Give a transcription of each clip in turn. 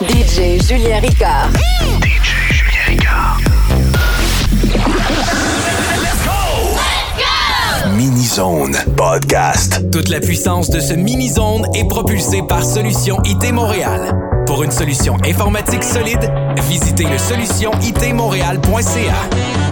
DJ Julien Ricard. DJ Julien Ricard. Mini-Zone Podcast. Toute la puissance de ce mini-zone est propulsée par Solution IT Montréal. Pour une solution informatique solide, visitez le solutionitmontréal.ca.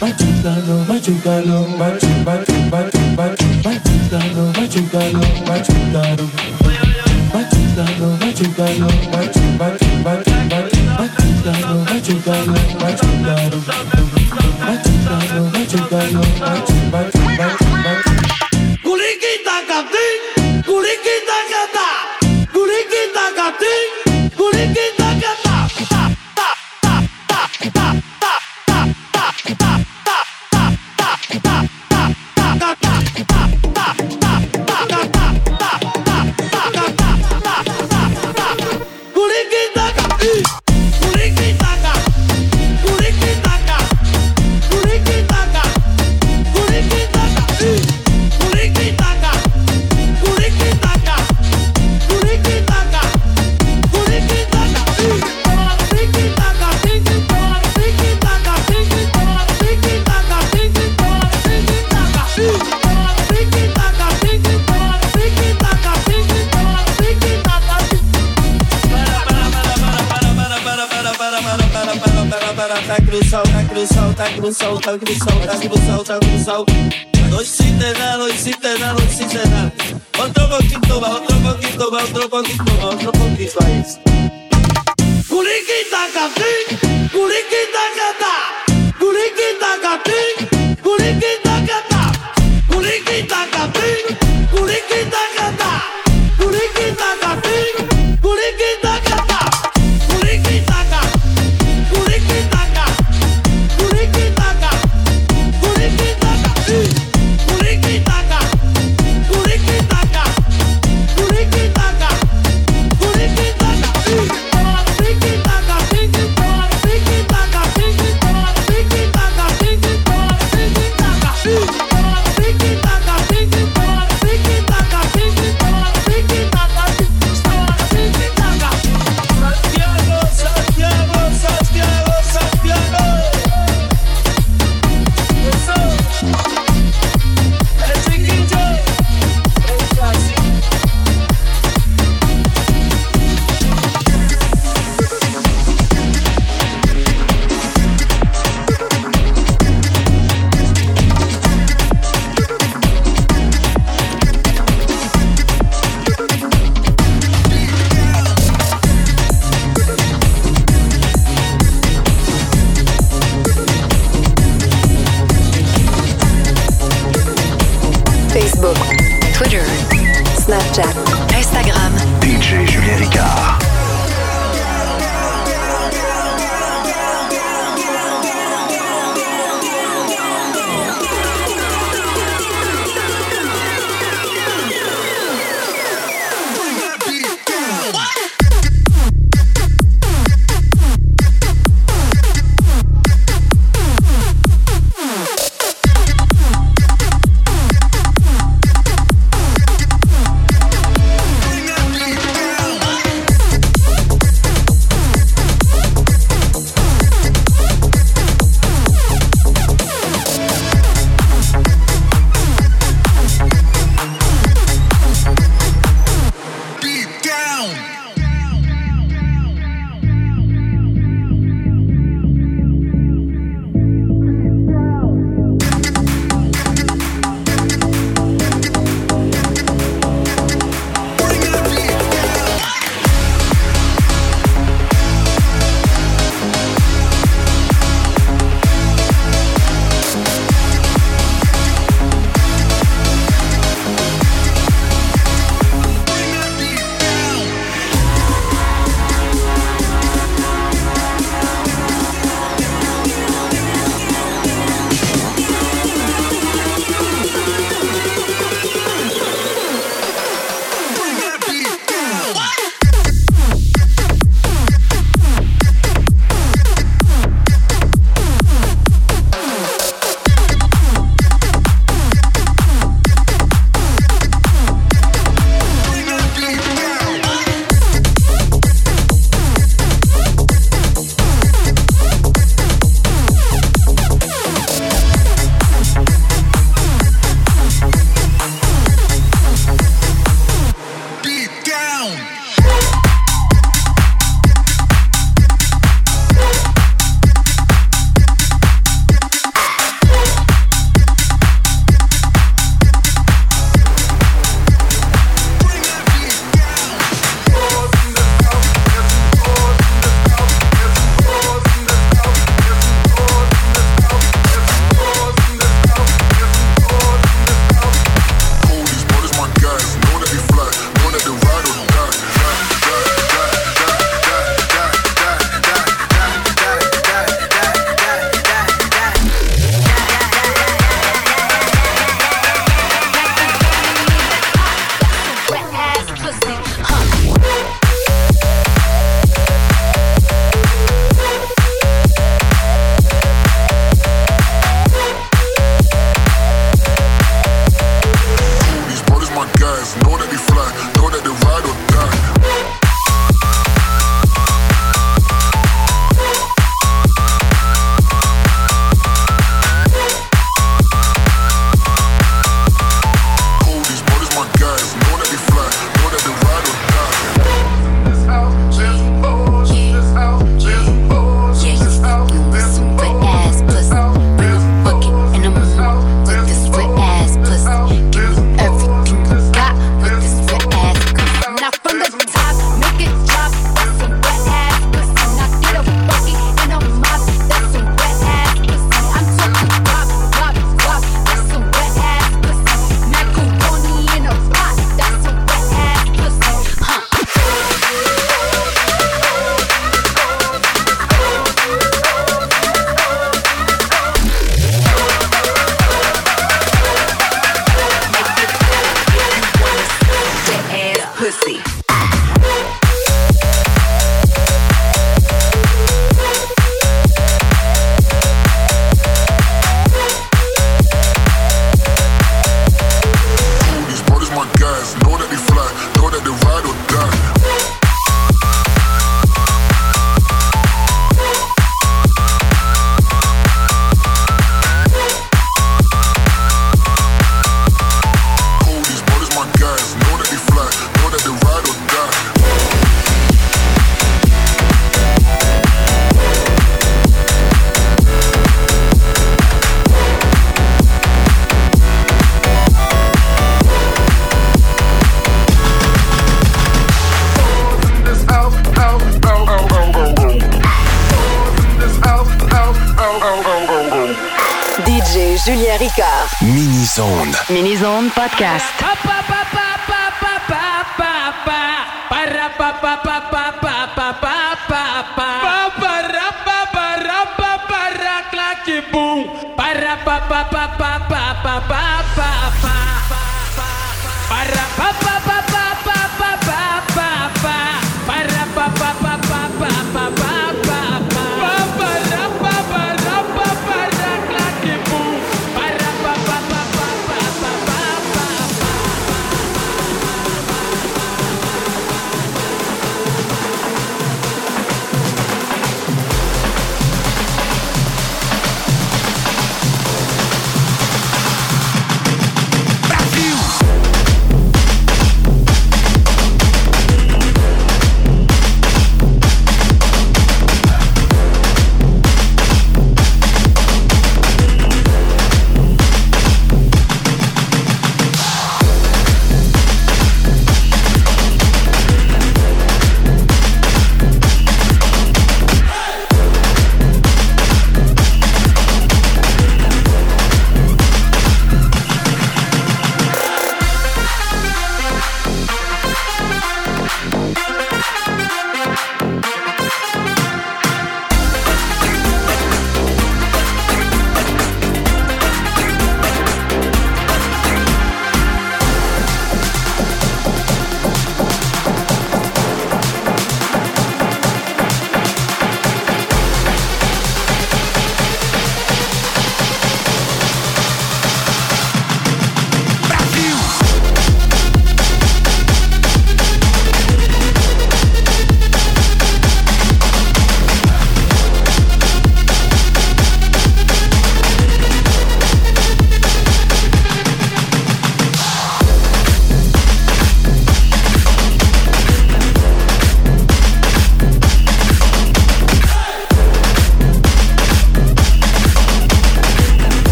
machucalo, machucalo, machucalo, machucalo, machucalo, machucalo, machucalo, machucalo, machucalo, machucalo, machucalo, machucalo, machucalo, machucalo, machucalo, machucalo, machucalo, Tak que vou soltar, tak vou tak que vou soltar, que vou soltar. Los sin nada, los sin nada, si sin nada. Otro poquito va, otro poquito va, otro poquito va, otro poquito va. Curiquita catín, curiquita kata, curiquita catín, curiquita kata, curiquita catín, curiquita kata. Julien Ricard. Mini-Zone. Mini-Zone Podcast.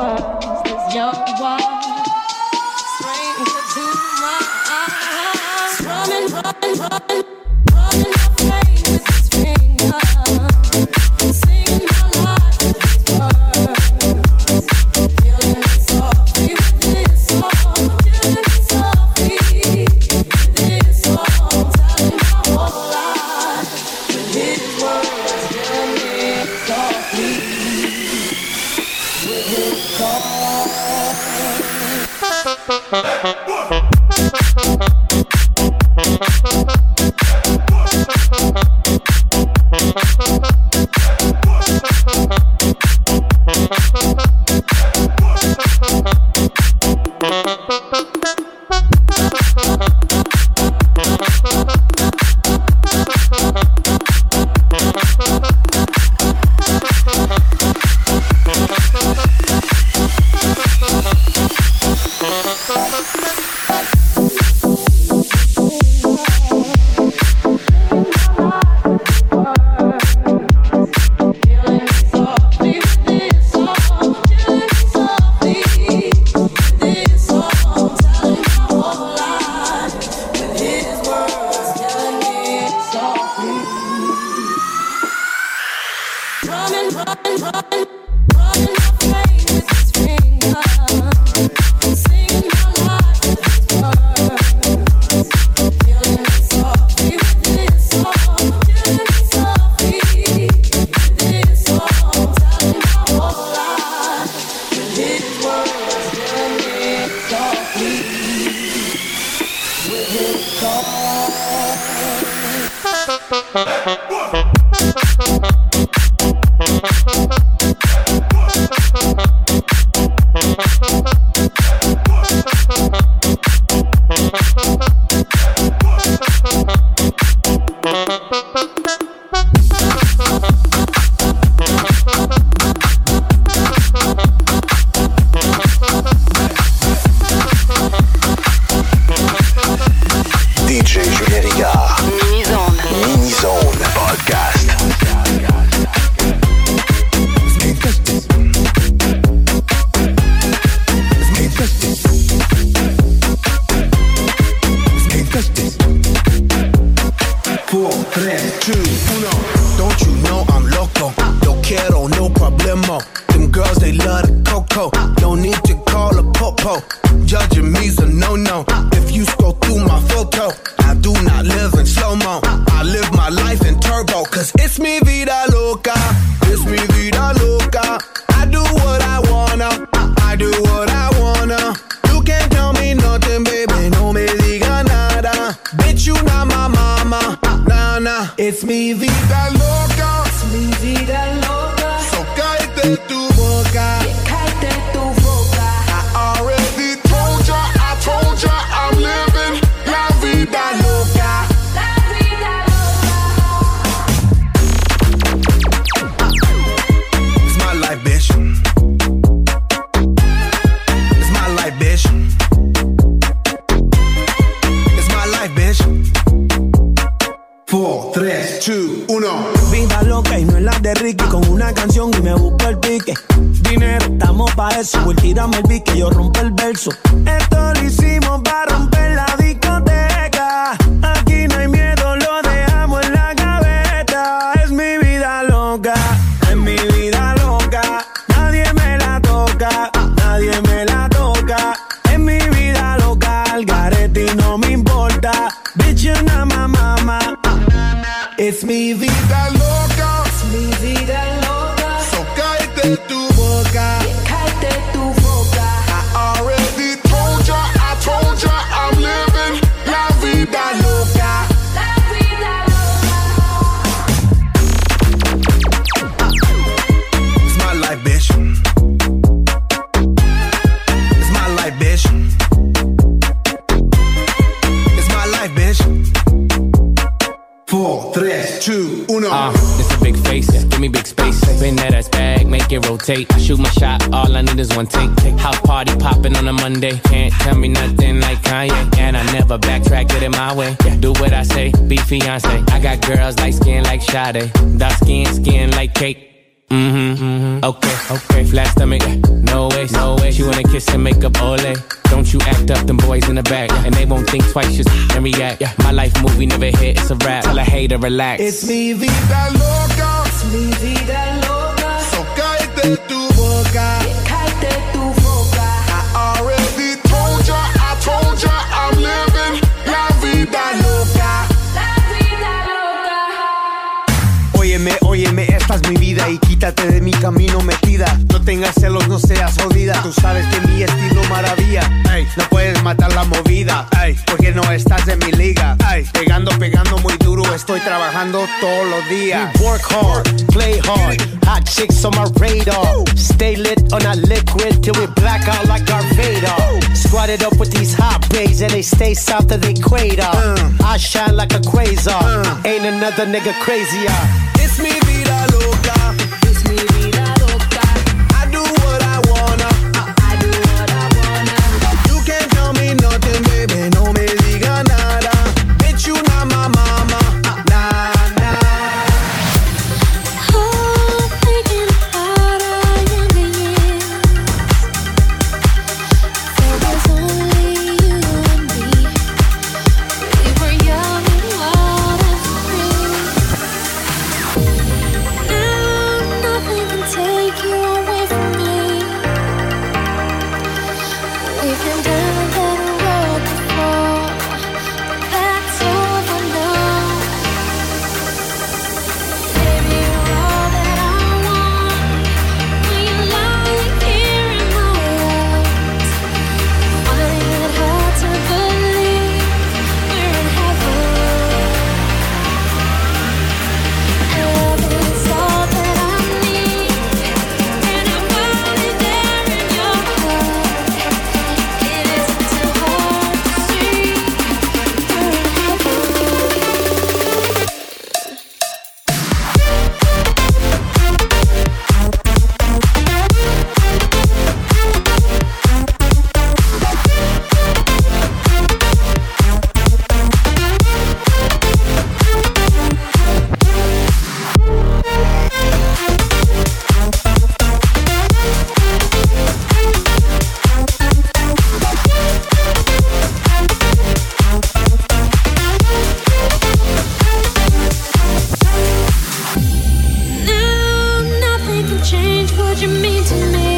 this young one. Live my life in turbo, cause it's mi vida loca. It's mi vida loca. I do what I wanna. I do what I wanna. You can't tell me nothing, baby. No me diga nada. Bitch, you not my mama. Uh, nah, nah. It's mi vida loca. Monday. Can't tell me nothing like Kanye. And I never backtrack, get it my way. Do what I say, be fiance. I got girls like skin like Sade. Dark skin, skin like cake. Mm-hmm, mm-hmm. Okay, okay. Flat stomach, no way, no way. She wanna kiss and make up ole. Don't you act up, them boys in the back. And they won't think twice, just and react. My life movie never hit, it's a rap. Tell a hater, relax. It's mi vida loca. Es mi vida loca. So cállate tu camino metida. No tengas celos, no seas jodida. Tú sabes que mi estilo maravilla. Ey, no puedes matar la movida. Ey, porque no estás en mi liga. Ey, pegando, pegando muy duro. Estoy trabajando todos los días. We work hard, play hard. Hot chicks on my radar. Stay lit on a liquid till we black out like Darth Vader. Squatted up with these hot bays and they stay south of the equator. I shine like a quasar. Ain't another nigga crazier. It's mi vida loca. change would you mean to me?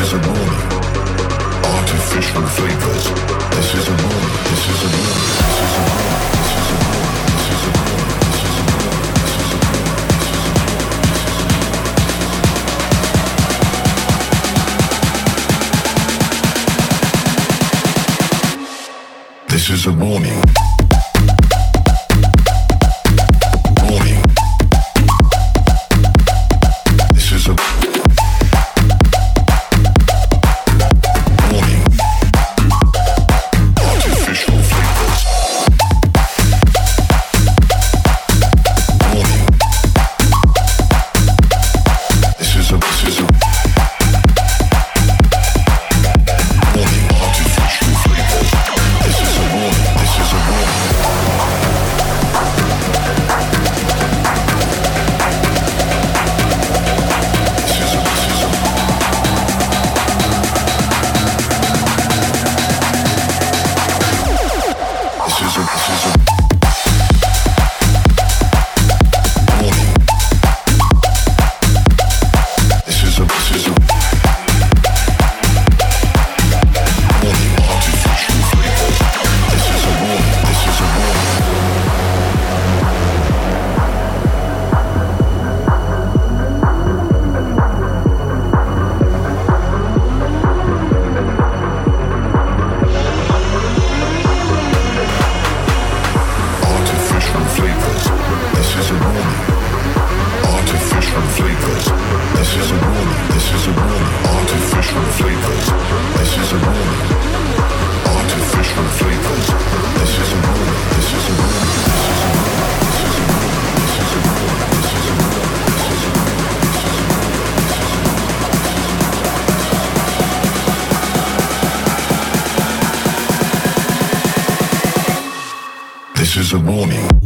is a. Artificial flavors. This is a morning. This is a. This is a. This is a. This is a. This is a This is a warning. is a warning.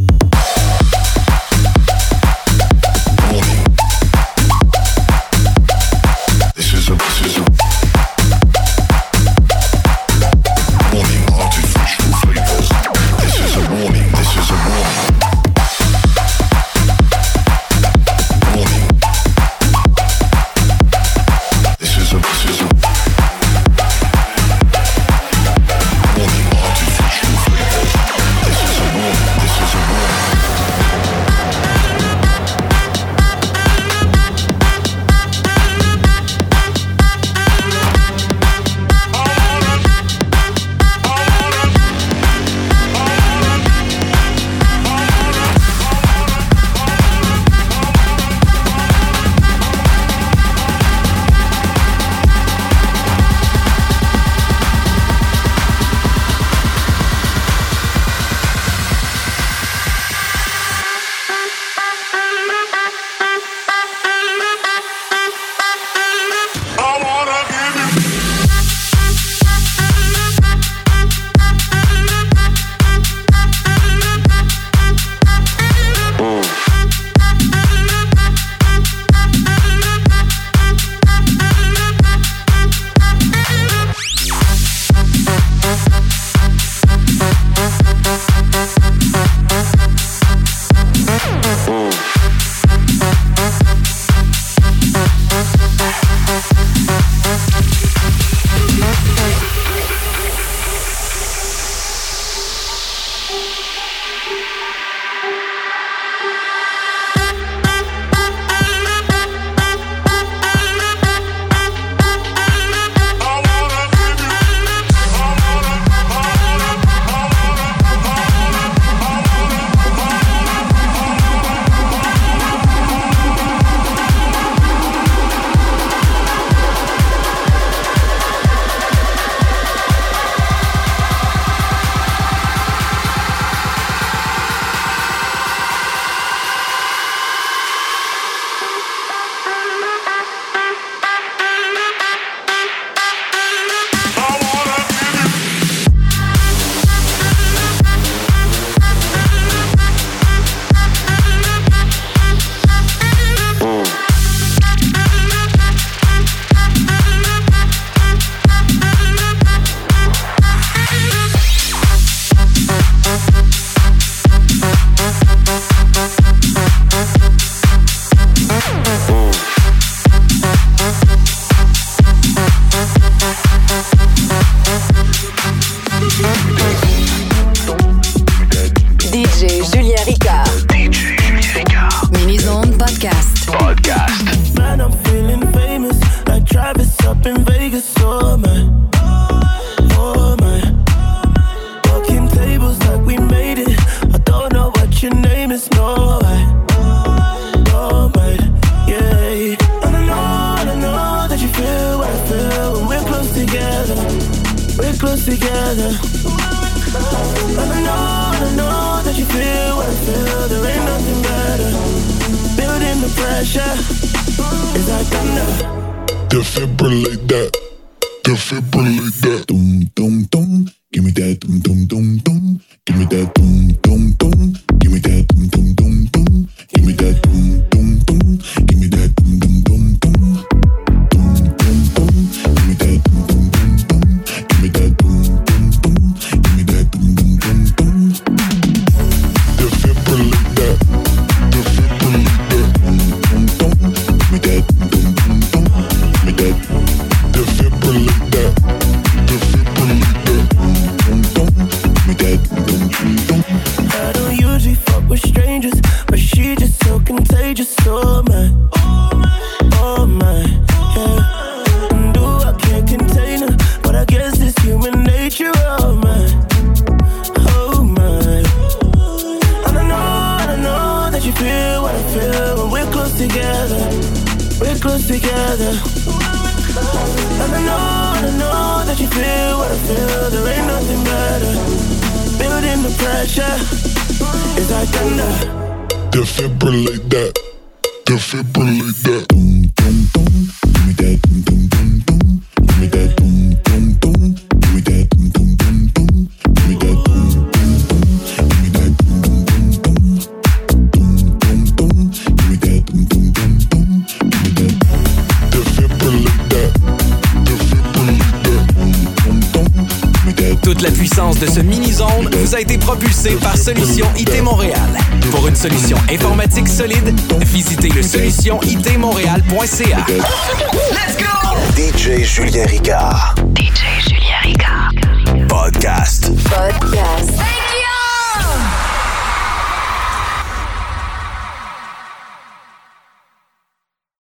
feel what I feel, there ain't nothing better. Building the pressure it's like thunder. Defibrillate that, defibrillate that. de ce mini-zone vous a été propulsé par Solution IT Montréal. Pour une solution informatique solide, visitez le solutionitmontréal.ca. Let's go! DJ Julien Ricard. DJ Julien Ricard. Podcast. Podcast.